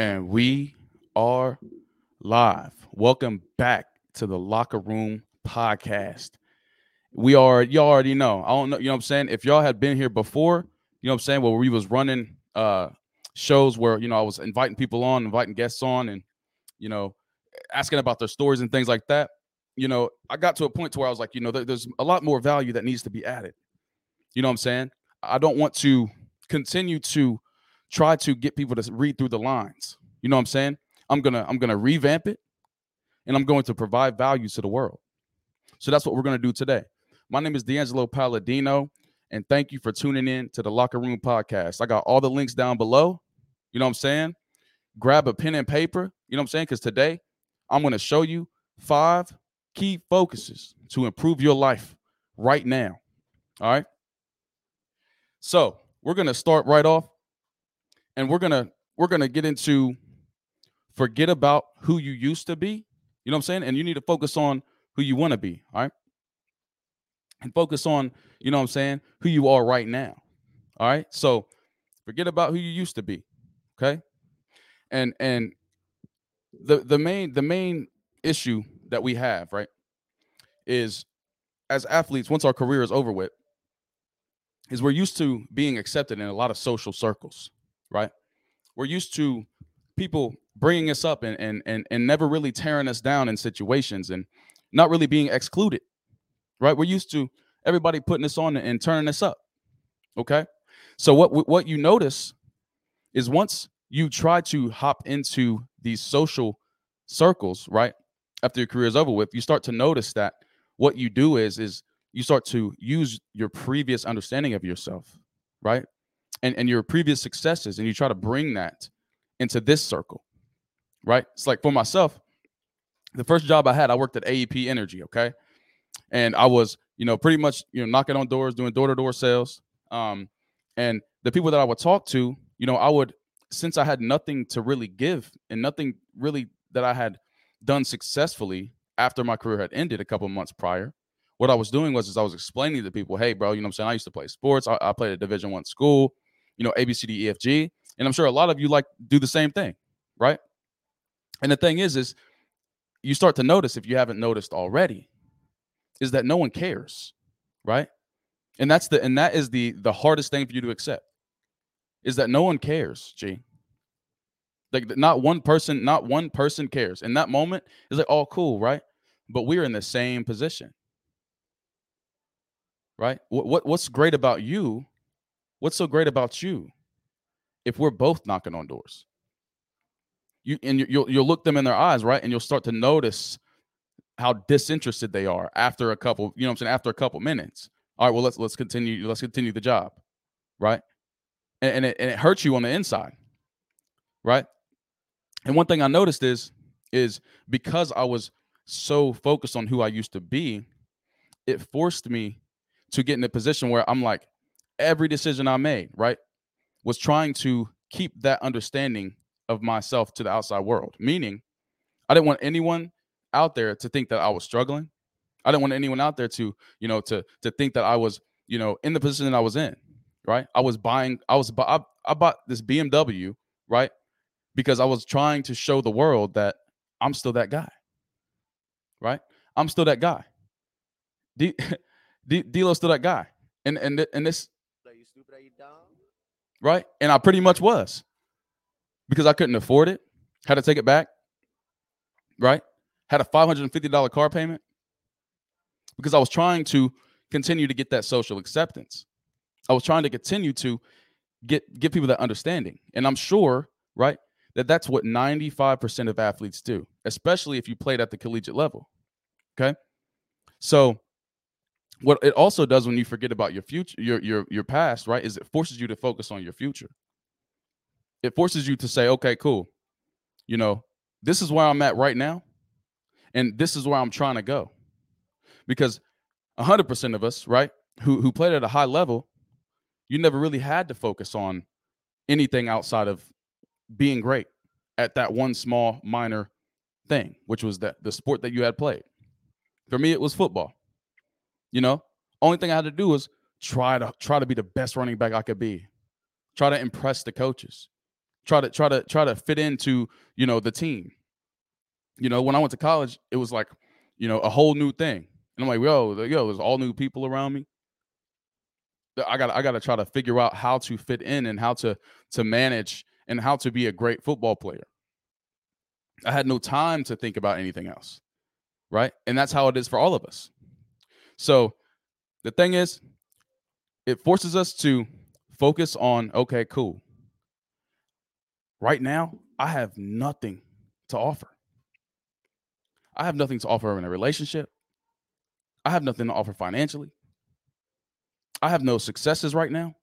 And we are live. Welcome back to the Locker Room Podcast. We are, y'all already know. I don't know, you know what I'm saying? If y'all had been here before, you know what I'm saying, where we was running uh shows where, you know, I was inviting people on, inviting guests on, and you know, asking about their stories and things like that. You know, I got to a point to where I was like, you know, there, there's a lot more value that needs to be added. You know what I'm saying? I don't want to continue to try to get people to read through the lines. You know what I'm saying? I'm gonna I'm gonna revamp it, and I'm going to provide value to the world. So that's what we're gonna do today. My name is D'Angelo Palladino, and thank you for tuning in to the Locker Room Podcast. I got all the links down below. You know what I'm saying? Grab a pen and paper. You know what I'm saying? Because today I'm gonna show you five key focuses to improve your life right now. All right. So we're gonna start right off and we're gonna we're gonna get into forget about who you used to be. You know what I'm saying? And you need to focus on who you want to be. All right. And focus on, you know what I'm saying, who you are right now. All right. So forget about who you used to be. Okay. And and the the main the main issue that we have, right, is as athletes, once our career is over with, is we're used to being accepted in a lot of social circles right? We're used to people bringing us up and and and, and never really tearing us down in situations and not really being excluded, right? We're used to everybody putting us on and turning us up. Okay, so what what you notice is once you try to hop into these social circles, right? After your career is over with, you start to notice that what you do is is you start to use your previous understanding of yourself, right? And, and your previous successes and you try to bring that into this circle right? It's like for myself the first job i had i worked at aep energy okay? And i was you know pretty much you know knocking on doors doing door-to-door sales. Um and the people that i would talk to you know i would since i had nothing to really give and nothing really that i had done successfully after my career had ended a couple months prior what i was doing was is i was explaining to people hey bro you know i'm saying? I used to play sports. I, I played at division one school you know, A, B, C, D, E, F, G. And I'm sure a lot of you like do the same thing, right? And the thing is, is you start to notice if you haven't noticed already, is that no one cares, right? And that's the and that is the the hardest thing for you to accept is that no one cares, G. Like not one person, not one person cares. In that moment, it's like, oh, cool, right? But we're in the same position. Right? What, what what's great about you What's so great about you if we're both knocking on doors? You and you'll you'll look them in their eyes, right? And you'll start to notice how disinterested they are after a couple, you know what I'm saying, after a couple minutes. All right, well, let's let's continue, let's continue the job. Right. And, and it and it hurts you on the inside. Right. And one thing I noticed is is because I was so focused on who I used to be, it forced me to get in a position where I'm like, every decision I made, right, was trying to keep that understanding of myself to the outside world. Meaning, I didn't want anyone out there to think that I was struggling. I didn't want anyone out there to, you know, to to think that I was, you know, in the position that I was in. Right? I was buying. I was. I, I bought this BMW, right, because I was trying to show the world that I'm still that guy. Right? I'm still that guy. D, D, D-Lo's still that guy. And and and this right? And I pretty much was because I couldn't afford it, had to take it back, right? Had a $550 car payment because I was trying to continue to get that social acceptance. I was trying to continue to get get people that understanding. And I'm sure, right, that that's what 95% of athletes do, especially if you played at the collegiate level. Okay? So what it also does when you forget about your future your your your past right is it forces you to focus on your future. It forces you to say okay cool. You know this is where i'm at right now and this is where i'm trying to go. Because 100% of us right who who played at a high level you never really had to focus on anything outside of being great at that one small minor thing which was that the sport that you had played. For me it was football you know, only thing I had to do was try to try to be the best running back I could be. Try to impress the coaches. try to try to try to fit into you know the team. You know, when I went to college, it was like you know a whole new thing, and I'm like, yo, yo, there's all new people around me. I got I got to try to figure out how to fit in and how to to manage and how to be a great football player. I had no time to think about anything else. Right? And that's how it is for all of us. So the thing is it forces us to focus on okay, cool. Right now, I have nothing to offer. I have nothing to offer in a relationship. I have nothing to offer financially. I have no successes right now.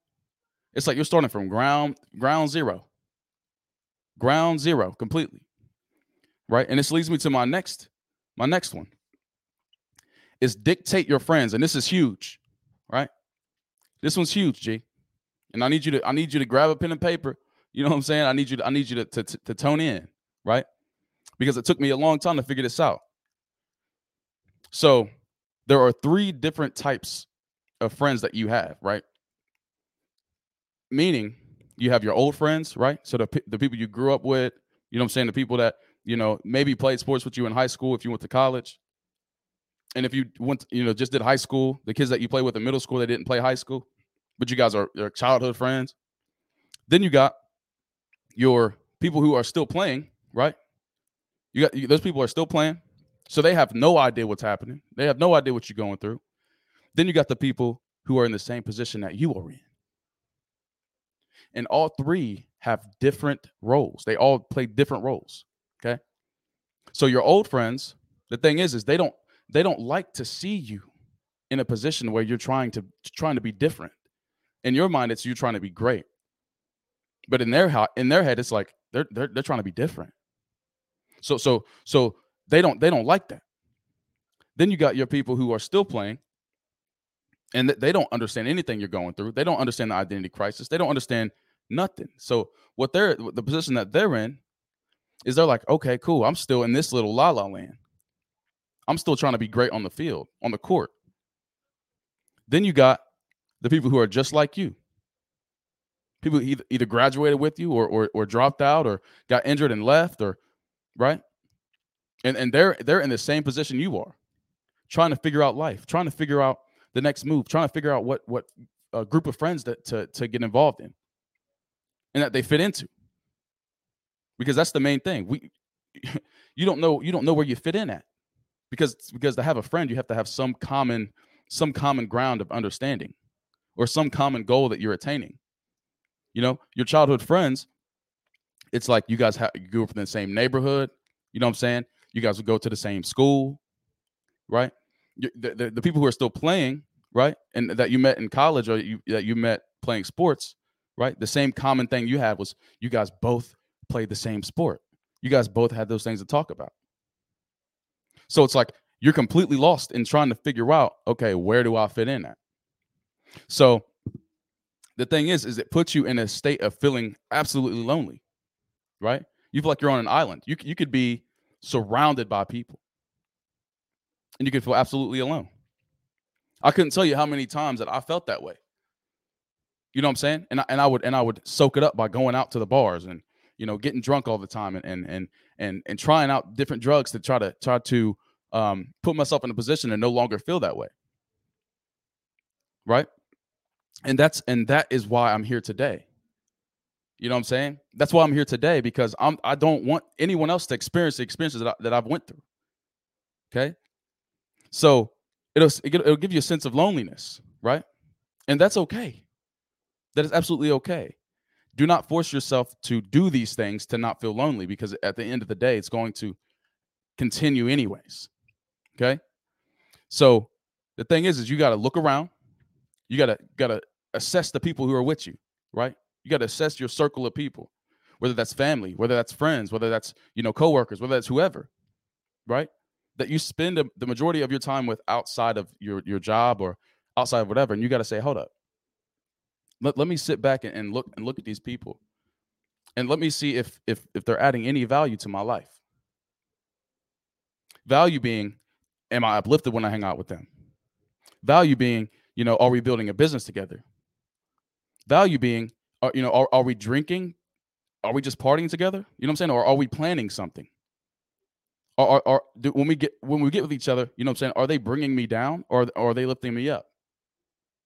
It's like you're starting from ground ground zero. Ground zero completely. Right? And this leads me to my next my next one. Is dictate your friends and this is huge, right? This one's huge, G. And I need you to I need you to grab a pen and paper. You know what I'm saying? I need you to I need you to to, to, to tone in, right? Because it took me a long time to figure this out. So, there are three different types of friends that you have, right? Meaning you have your old friends, right? So the the people you grew up with, you know what I'm saying, the people that, you know, maybe played sports with you in high school if you went to college. And if you went, you know, just did high school, the kids that you play with in middle school, they didn't play high school, but you guys are, are childhood friends. Then you got your people who are still playing, right? You got those people are still playing. So they have no idea what's happening. They have no idea what you're going through. Then you got the people who are in the same position that you are in. And all three have different roles. They all play different roles. Okay. So your old friends, the thing is, is they don't they don't like to see you in a position where you're trying to trying to be different. In your mind, it's you trying to be great. But in their in their head, it's like they're they're they're trying to be different. So so so they don't they don't like that. Then you got your people who are still playing and they don't understand anything you're going through. They don't understand the identity crisis. They don't understand nothing. So what they're the position that they're in is they're like, okay, cool. I'm still in this little la la land. I'm still trying to be great on the field, on the court. Then you got the people who are just like you. People either, either graduated with you or, or or dropped out or got injured and left or right? And and they're they're in the same position you are, trying to figure out life, trying to figure out the next move, trying to figure out what what a group of friends that to to get involved in, and that they fit into. Because that's the main thing. We you don't know you don't know where you fit in at, because because to have a friend you have to have some common some common ground of understanding, or some common goal that you're attaining. You know, your childhood friends. It's like you guys have you grew up in the same neighborhood. You know what I'm saying? You guys would go to the same school, right? The, the, the people who are still playing, right? And that you met in college or you that you met playing sports, right? The same common thing you had was you guys both played the same sport. You guys both had those things to talk about. So it's like you're completely lost in trying to figure out, okay, where do I fit in at? So the thing is, is it puts you in a state of feeling absolutely lonely, right? You feel like you're on an island. You you could be surrounded by people, and you could feel absolutely alone. I couldn't tell you how many times that I felt that way. You know what I'm saying? And I, and I would and I would soak it up by going out to the bars and you know getting drunk all the time and and and and, and trying out different drugs to try to try to um, put myself in a position to no longer feel that way. Right? And that's and that is why I'm here today. You know what I'm saying? That's why I'm here today because I'm I don't want anyone else to experience the experiences that, I, that I've went through. Okay? So it'll it'll give you a sense of loneliness, right? And that's okay. That is absolutely okay. Do not force yourself to do these things to not feel lonely because at the end of the day, it's going to continue anyways. Okay. So the thing is, is you got to look around. You got to got to assess the people who are with you, right? You got to assess your circle of people, whether that's family, whether that's friends, whether that's you know coworkers, whether that's whoever, right? that you spend a, the majority of your time with outside of your your job or outside of whatever and you got to say hold up let, let me sit back and, and look and look at these people and let me see if if if they're adding any value to my life value being am i uplifted when i hang out with them value being you know are we building a business together value being are, you know are, are we drinking are we just partying together? You know what I'm saying? Or are we planning something? Or, are, or do, when we get when we get with each other, you know what I'm saying? Are they bringing me down or, or are they lifting me up?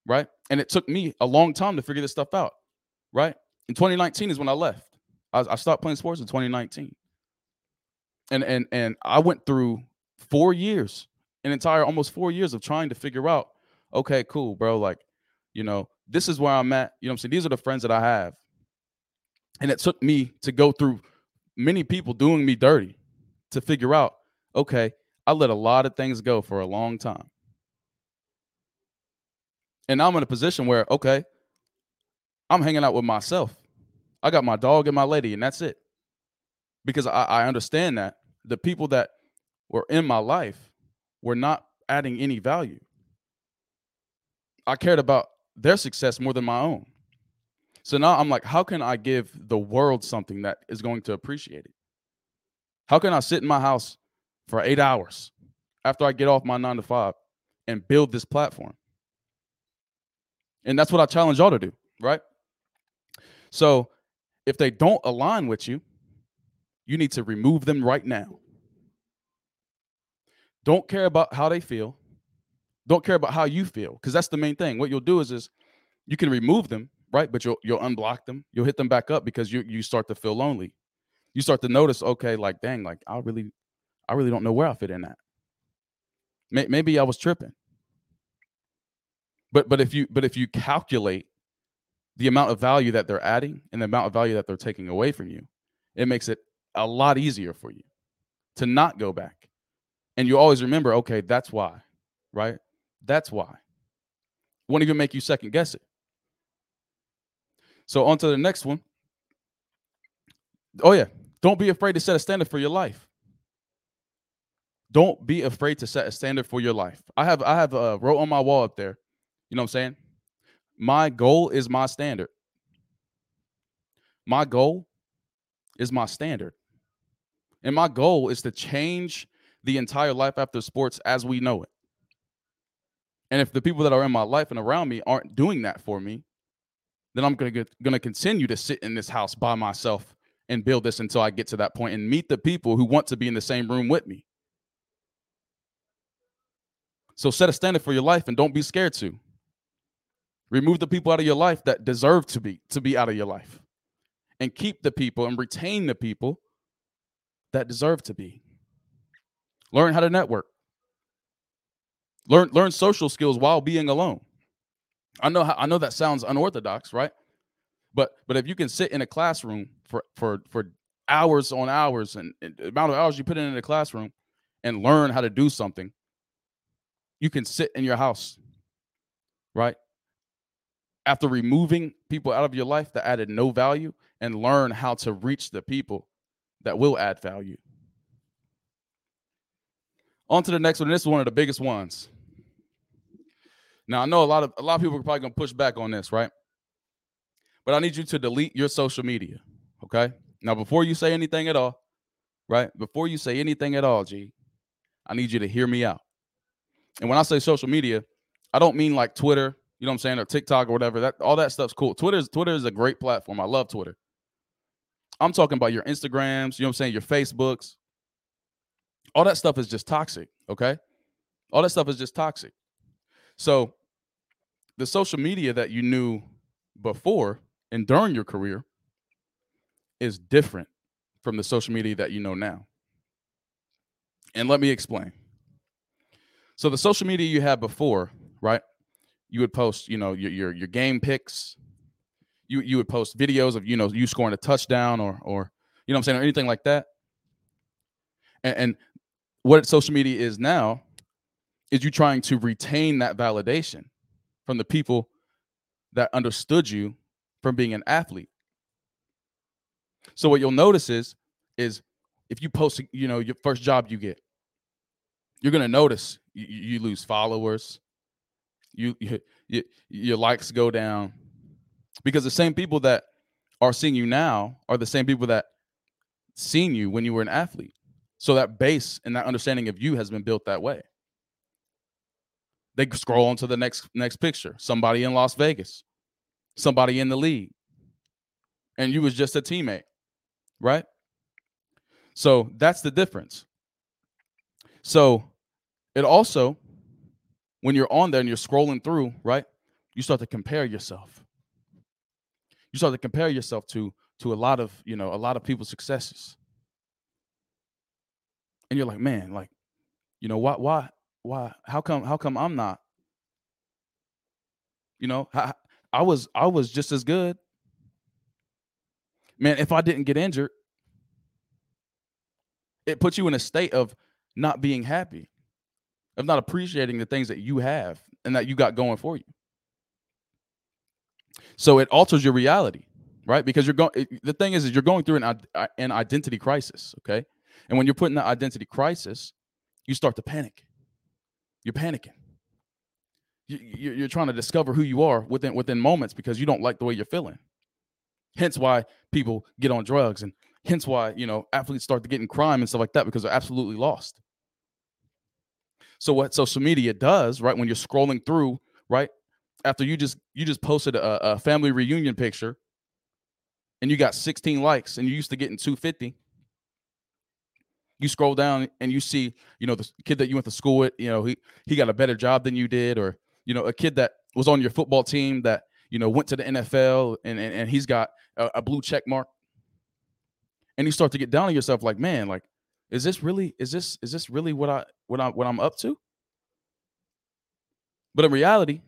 Right? And it took me a long time to figure this stuff out. Right? In 2019 is when I left. I, I stopped playing sports in 2019. And and and I went through four years, an entire almost four years of trying to figure out, okay, cool, bro. Like, you know, this is where I'm at. You know I'm saying? These are the friends that I have. And it took me to go through many people doing me dirty to figure out, okay, I let a lot of things go for a long time. And now I'm in a position where, okay, I'm hanging out with myself. I got my dog and my lady, and that's it. Because I, I understand that the people that were in my life were not adding any value. I cared about their success more than my own. So now I'm like, how can I give the world something that is going to appreciate it? How can I sit in my house for eight hours after I get off my nine to five and build this platform? And that's what I challenge y'all to do, right? So if they don't align with you, you need to remove them right now. Don't care about how they feel. Don't care about how you feel, because that's the main thing. What you'll do is, is you can remove them, right? But you'll you'll unblock them. You'll hit them back up because you you start to feel lonely. You start to notice, okay, like dang, like I really, I really don't know where I fit in that. Maybe I was tripping. But but if you but if you calculate the amount of value that they're adding and the amount of value that they're taking away from you, it makes it a lot easier for you to not go back. And you always remember, okay, that's why, right? That's why. Won't even make you second guess it. So on to the next one. Oh yeah, don't be afraid to set a standard for your life. Don't be afraid to set a standard for your life. I have I have a wrote on my wall up there. You know what I'm saying? My goal is my standard. My goal is my standard. And my goal is to change the entire life after sports as we know it. And if the people that are in my life and around me aren't doing that for me, then I'm gonna gonna continue to sit in this house by myself and build this until I get to that point and meet the people who want to be in the same room with me. So set a standard for your life and don't be scared to. Remove the people out of your life that deserve to be to be out of your life. And keep the people and retain the people that deserve to be. Learn how to network. Learn learn social skills while being alone. I know how, I know that sounds unorthodox, right? But but if you can sit in a classroom for for for hours on hours and, and the amount of hours you put in, in the classroom and learn how to do something, you can sit in your house, right? After removing people out of your life that added no value and learn how to reach the people that will add value. On to the next one. This is one of the biggest ones. Now I know a lot of a lot of people are probably gonna push back on this, right? But I need you to delete your social media. Okay. Now, before you say anything at all, right? Before you say anything at all, G, I need you to hear me out. And when I say social media, I don't mean like Twitter, you know what I'm saying, or TikTok or whatever. That all that stuff's cool. Twitter is Twitter is a great platform. I love Twitter. I'm talking about your Instagrams, you know what I'm saying, your Facebooks, all that stuff is just toxic. Okay. All that stuff is just toxic. So the social media that you knew before and during your career is different from the social media that you know now. And let me explain. So the social media you had before, right? You would post, you know, your your, your game picks. You you would post videos of, you know, you scoring a touchdown or or you know I'm saying, or anything like that. And, and what social media is now is you trying to retain that validation from the people that understood you from being an athlete. So what you'll notice is is if you post, you know, your first job you get, you're gonna notice you, you lose followers, you, you your likes go down, because the same people that are seeing you now are the same people that seen you when you were an athlete. So that base and that understanding of you has been built that way. They scroll on to the next next picture. Somebody in Las Vegas, somebody in the league, and you was just a teammate. right? So that's the difference. So it also, when you're on there and you're scrolling through, right, you start to compare yourself. You start to compare yourself to to a lot of you know a lot of people's successes, and you're like, man, like, you know, why why why how come how come I'm not? You know, I, I was I was just as good. Man, if I didn't get injured, it puts you in a state of not being happy, of not appreciating the things that you have and that you got going for you. So it alters your reality, right? Because you're going. The thing is, is you're going through an uh, an identity crisis, okay? And when you're put in that identity crisis, you start to panic. You're panicking. You're trying to discover who you are within within moments because you don't like the way you're feeling. Hence why people get on drugs and hence why, you know, athletes start to get in crime and stuff like that because they're absolutely lost. So what social media does, right, when you're scrolling through, right, after you just you just posted a, a family reunion picture and you got 16 likes and you used to getting 250 you scroll down and you see you know the kid that you went to school with you know he he got a better job than you did or you know a kid that was on your football team that you know went to the nfl and and, and he's got a, a blue check mark. And you start to get down on yourself like man like is this really is this is this really what i what i what i'm up to but in reality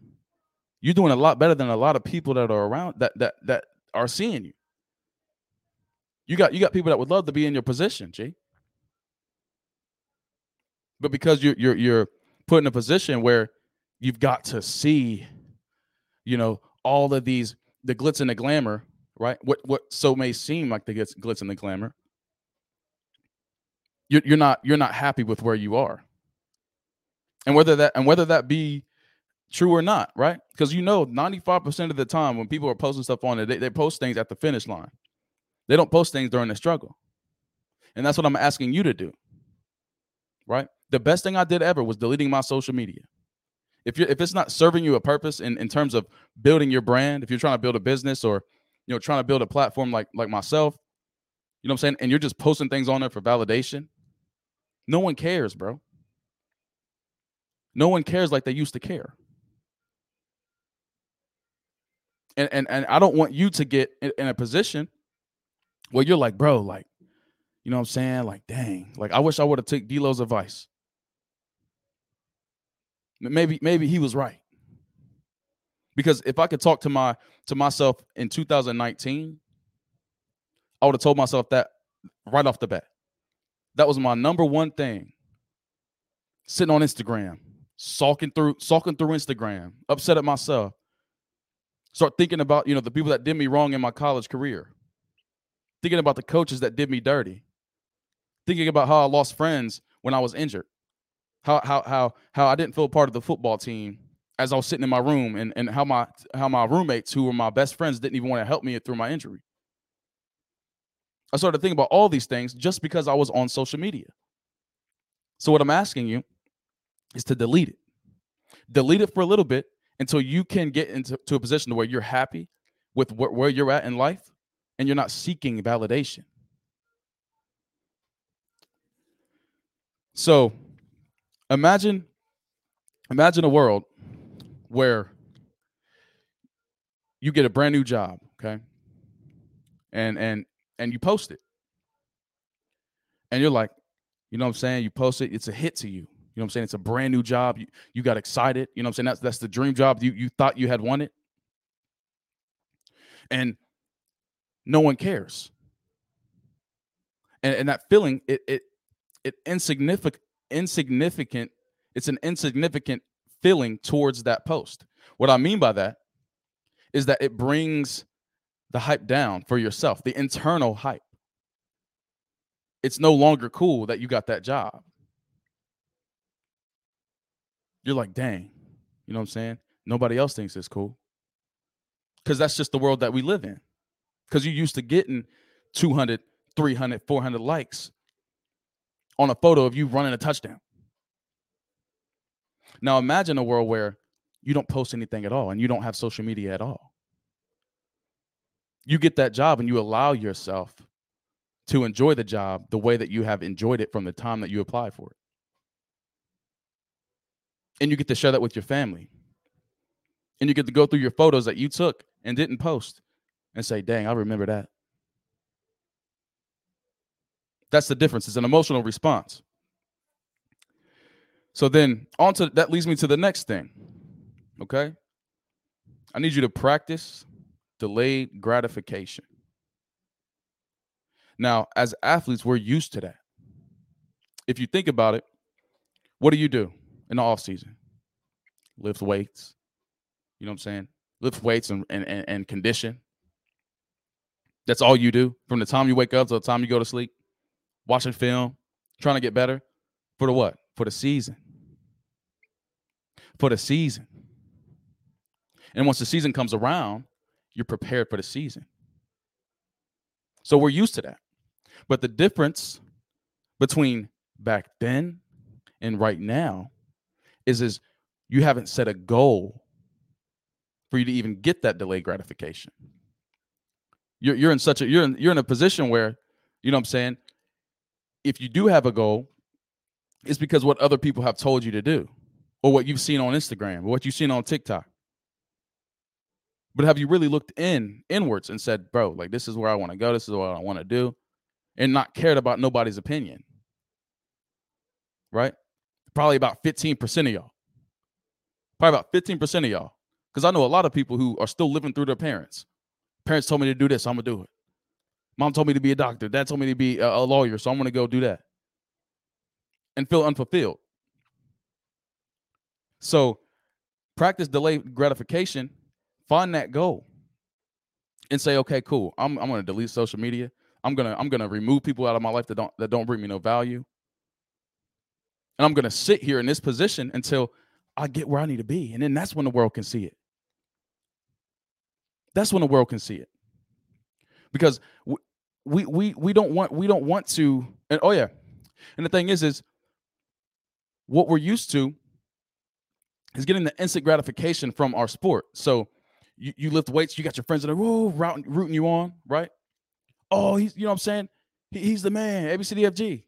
you're doing a lot better than a lot of people that are around that that that are seeing you you got you got people that would love to be in your position g but because you're you're you're put in a position where you've got to see you know all of these the glitz and the glamour right? What what so may seem like the glitz and the glamour. You're you're not you're not happy with where you are, and whether that and whether that be true or not, right? Because you know, 95% of the time when people are posting stuff on it, they, they post things at the finish line. They don't post things during the struggle. And that's what I'm asking you to do. Right? The best thing I did ever was deleting my social media. If you if it's not serving you a purpose in, in terms of building your brand, if you're trying to build a business or you know, trying to build a platform like like myself, you know what I'm saying? And you're just posting things on there for validation. No one cares, bro. No one cares like they used to care. And and and I don't want you to get in, in a position where you're like, bro, like, you know what I'm saying? Like, dang, like I wish I would have took D'Lo's advice. Maybe maybe he was right. Because if I could talk to my to myself in 2019, I would have told myself that right off the bat. That was my number one thing. Sitting on Instagram, sulking through, sulking through Instagram, upset at myself. Start thinking about, you know, the people that did me wrong in my college career. Thinking about the coaches that did me dirty. Thinking about how I lost friends when I was injured. How how how how I didn't feel part of the football team as I was sitting in my room and, and how my how my roommates who were my best friends didn't even want to help me through my injury. I started thinking about all these things just because I was on social media. So what I'm asking you is to delete it. Delete it for a little bit until you can get into to a position where you're happy with wh- where you're at in life and you're not seeking validation. So imagine imagine a world where you get a brand new job, okay? And and and you post it. And you're like, you know what I'm saying? You post it, it's a hit to you. You know what I'm saying? It's a brand new job. You you got excited. You know what I'm saying? That's that's the dream job you you thought you had wanted. And no one cares. And and that feeling, it it it insignificant insignificant, it's an insignificant feeling towards that post. What I mean by that is that it brings the hype down for yourself, the internal hype. It's no longer cool that you got that job. You're like, dang, you know what I'm saying? Nobody else thinks it's cool. Because that's just the world that we live in. Because you're used to getting 200, 300, 400 likes on a photo of you running a touchdown. Now imagine a world where you don't post anything at all and you don't have social media at all. You get that job and you allow yourself to enjoy the job the way that you have enjoyed it from the time that you apply for it. And you get to share that with your family. And you get to go through your photos that you took and didn't post and say, dang, I remember that. That's the difference. It's an emotional response. So then on to that leads me to the next thing. Okay. I need you to practice delayed gratification. Now, as athletes, we're used to that. If you think about it, what do you do in the off season? Lift weights. You know what I'm saying? Lift weights and, and, and, and condition. That's all you do from the time you wake up to the time you go to sleep. Watching film, trying to get better. For the what? For the season. For the season. And once the season comes around, you're prepared for the season. So we're used to that. But the difference between back then and right now is is you haven't set a goal for you to even get that delayed gratification. You're you're in such a you're in you're in a position where, you know what I'm saying, if you do have a goal, it's because what other people have told you to do, or what you've seen on Instagram, or what you've seen on TikTok. But have you really looked in inwards and said, bro, like this is where I want to go, this is what I want to do, and not cared about nobody's opinion? Right? Probably about 15% of y'all. Probably about 15% of y'all. Because I know a lot of people who are still living through their parents. Parents told me to do this, so I'm gonna do it. Mom told me to be a doctor. Dad told me to be a, a lawyer, so I'm gonna go do that. And feel unfulfilled. So practice delayed gratification find that goal and say, okay, cool. I'm I'm gonna delete social media. I'm gonna I'm gonna remove people out of my life that don't that don't bring me no value. And I'm gonna sit here in this position until I get where I need to be. And then that's when the world can see it. That's when the world can see it. Because we we we don't want we don't want to and oh yeah. And the thing is is what we're used to is getting the instant gratification from our sport. So you, you lift weights, you got your friends that are whoa, rooting, rooting you on, right? Oh, he's you know what I'm saying? He, he's the man, ABCDFG.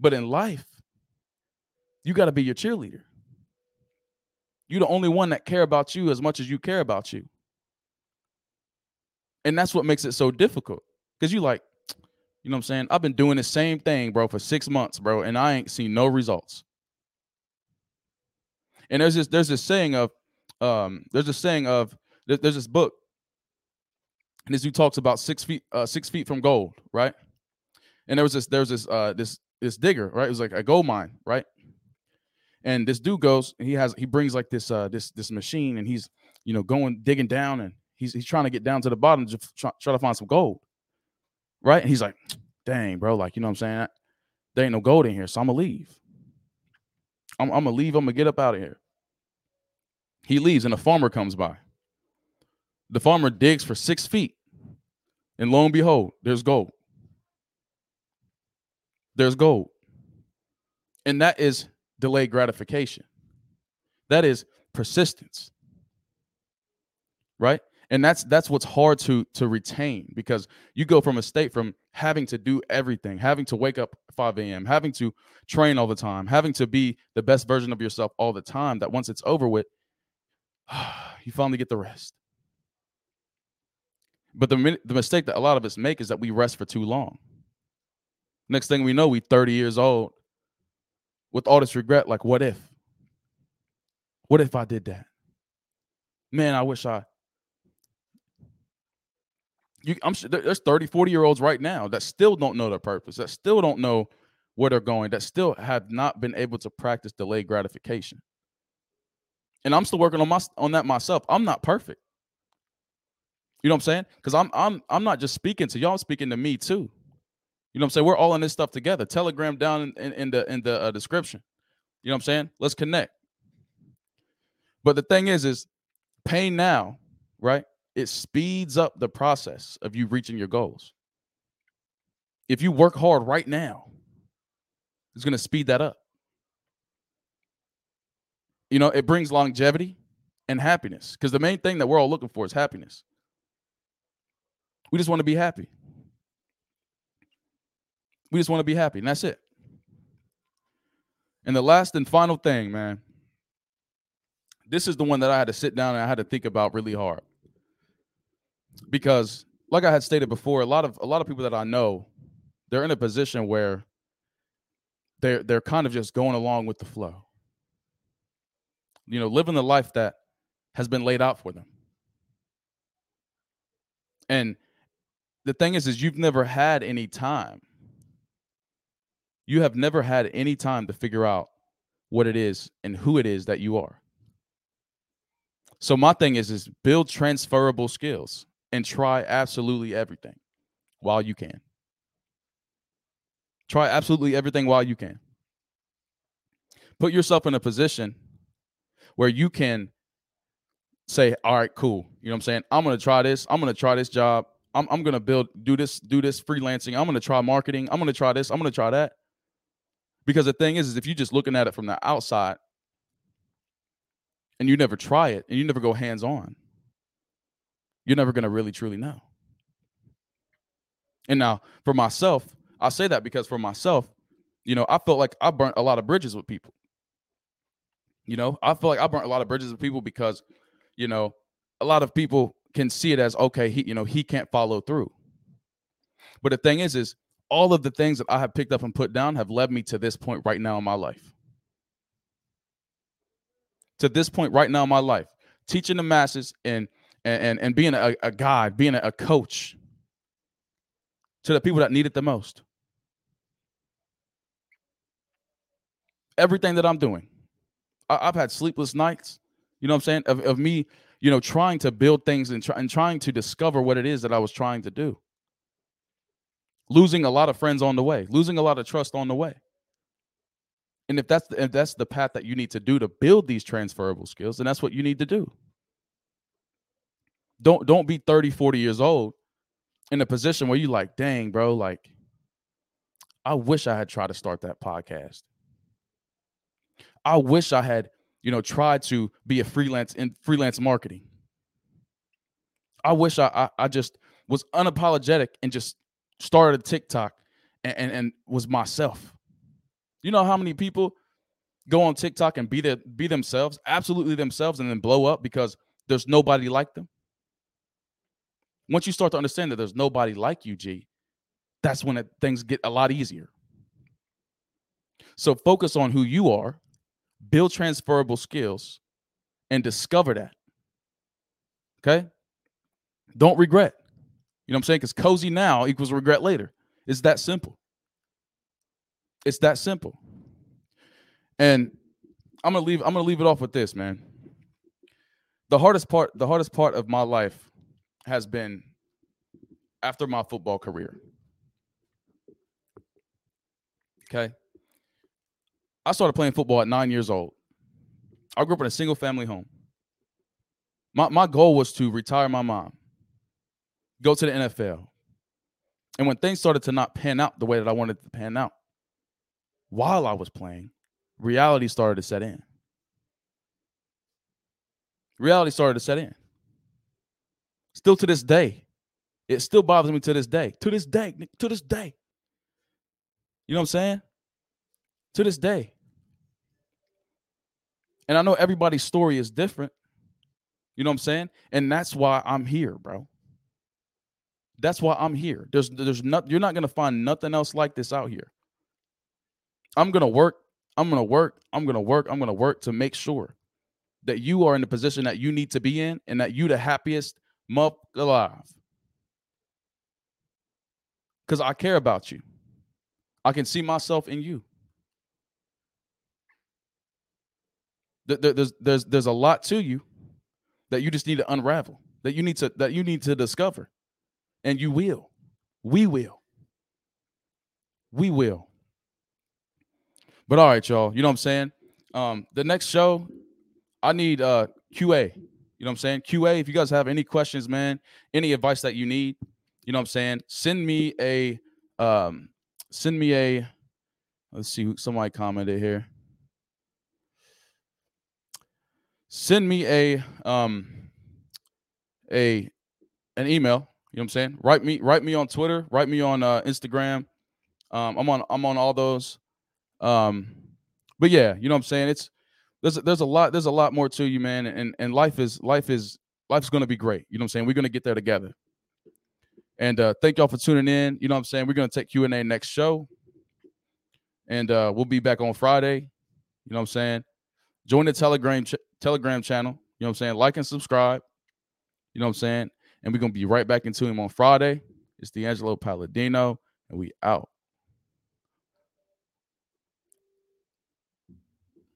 But in life, you got to be your cheerleader. You're the only one that care about you as much as you care about you. And that's what makes it so difficult. Because you like, you know what I'm saying? I've been doing the same thing, bro, for six months, bro, and I ain't seen no results. And there's this there's this saying of um, there's a saying of there's this book, and this dude talks about six feet uh, six feet from gold, right? And there was this there was this uh, this this digger, right? It was like a gold mine, right? And this dude goes, he has he brings like this uh this this machine, and he's you know going digging down, and he's he's trying to get down to the bottom to try, try to find some gold, right? And he's like, dang, bro, like you know what I'm saying? There ain't no gold in here, so I'm gonna leave. I'm, I'm gonna leave. I'm gonna get up out of here. He leaves and a farmer comes by. The farmer digs for six feet, and lo and behold, there's gold. There's gold. And that is delayed gratification. That is persistence. Right? And that's that's what's hard to to retain because you go from a state from having to do everything, having to wake up 5 a.m., having to train all the time, having to be the best version of yourself all the time, that once it's over with, you finally get the rest. But the the mistake that a lot of us make is that we rest for too long. Next thing we know, we 30 years old with all this regret. Like, what if? What if I did that? Man, I wish I. You, I'm sure there's 30, 40 year olds right now that still don't know their purpose, that still don't know where they're going, that still have not been able to practice delayed gratification and I'm still working on my on that myself. I'm not perfect. You know what I'm saying? Because I'm I'm I'm not just speaking to y'all, I'm speaking to me too. You know what I'm saying? We're all in this stuff together. Telegram down in, in, in the in the uh, description. You know what I'm saying? Let's connect. But the thing is, is pain now, right? It speeds up the process of you reaching your goals. If you work hard right now, it's going to speed that up. You know, it brings longevity and happiness because the main thing that we're all looking for is happiness. We just want to be happy. We just want to be happy, and that's it. And the last and final thing, man, this is the one that I had to sit down and I had to think about really hard. Because like I had stated before, a lot of a lot of people that I know, they're in a position where they're they're kind of just going along with the flow. You know, living the life that has been laid out for them. And the thing is, is you've never had any time. You have never had any time to figure out what it is and who it is that you are. So my thing is is build transferable skills and try absolutely everything while you can. Try absolutely everything while you can. Put yourself in a position where you can say, all right, cool. You know what I'm saying? I'm gonna try this. I'm gonna try this job. I'm, I'm gonna build, do this, do this freelancing. I'm gonna try marketing. I'm gonna try this. I'm gonna try that. Because the thing is, is if you're just looking at it from the outside and you never try it and you never go hands on, you're never gonna really truly know. And now for myself, I say that because for myself, you know, I felt like I burnt a lot of bridges with people. You know, I feel like I burnt a lot of bridges with people because you know, a lot of people can see it as okay, he, you know, he can't follow through. But the thing is, is all of the things that I have picked up and put down have led me to this point right now in my life. To this point right now in my life, teaching the masses and and and, being a, a guide, being a, a coach to the people that need it the most. Everything that I'm doing, I, I've had sleepless nights. You know what I'm saying? Of, of me, you know, trying to build things and, try, and trying to discover what it is that I was trying to do. Losing a lot of friends on the way, losing a lot of trust on the way. And if that's the, if that's the path that you need to do to build these transferable skills, then that's what you need to do. Don't don't be 30, 40 years old in a position where you like, dang, bro, like I wish I had tried to start that podcast. I wish I had you know, tried to be a freelance in freelance marketing. I wish I, I, I just was unapologetic and just started a TikTok and, and, and was myself. You know how many people go on TikTok and be their, be themselves, absolutely themselves, and then blow up because there's nobody like them. Once you start to understand that there's nobody like you, G, that's when it, things get a lot easier. So focus on who you are build transferable skills, and discover that. Okay? Don't regret. You know what I'm saying? Because cozy now equals regret later. It's that simple. It's that simple. And I'm gonna leave, I'm gonna leave it off with this, man. The hardest part, the hardest part of my life has been after my football career. Okay. I started playing football at nine years old. I grew up in a single family home. My, my goal was to retire my mom, go to the NFL. And when things started to not pan out the way that I wanted to pan out, while I was playing, reality started to set in. Reality started to set in. Still to this day, it still bothers me to this day. To this day, to this day. You know what I'm saying? to this day. And I know everybody's story is different. You know what I'm saying? And that's why I'm here, bro. That's why I'm here. There's there's not you're not gonna find nothing else like this out here. I'm gonna work, I'm gonna work, I'm gonna work, I'm gonna work to make sure that you are in the position that you need to be in and that you the happiest month alive. Because I care about you. I can see myself in you. There's there's there's a lot to you that you just need to unravel that you need to that you need to discover. And you will. We will. We will. But all right y'all you know what i'm saying? Um the next show i need uh qa you know what i'm saying? Qa if you guys have any questions man any advice that you need you know what i'm saying? Send me a um send me a let's see somebody commented here send me a um a an email. You know what I'm saying? Write me, write me on Twitter, write me on uh, Instagram. Um, I'm on I'm on all those. Um, but yeah, you know what I'm saying? It's there's there's a lot there's a lot more to you, man. And and life is life is life's gonna be great. You know what I'm saying? We're gonna get there together. And uh, thank y'all for tuning in. You know what I'm saying? We're gonna take Q and A next show, and uh, we'll be back on Friday. You know what I'm saying? Join the Telegram ch- Telegram channel. You know what I'm saying? Like and subscribe. You know what I'm saying? And we're gonna be right back into him on Friday. It's D'Angelo Palladino, and we out.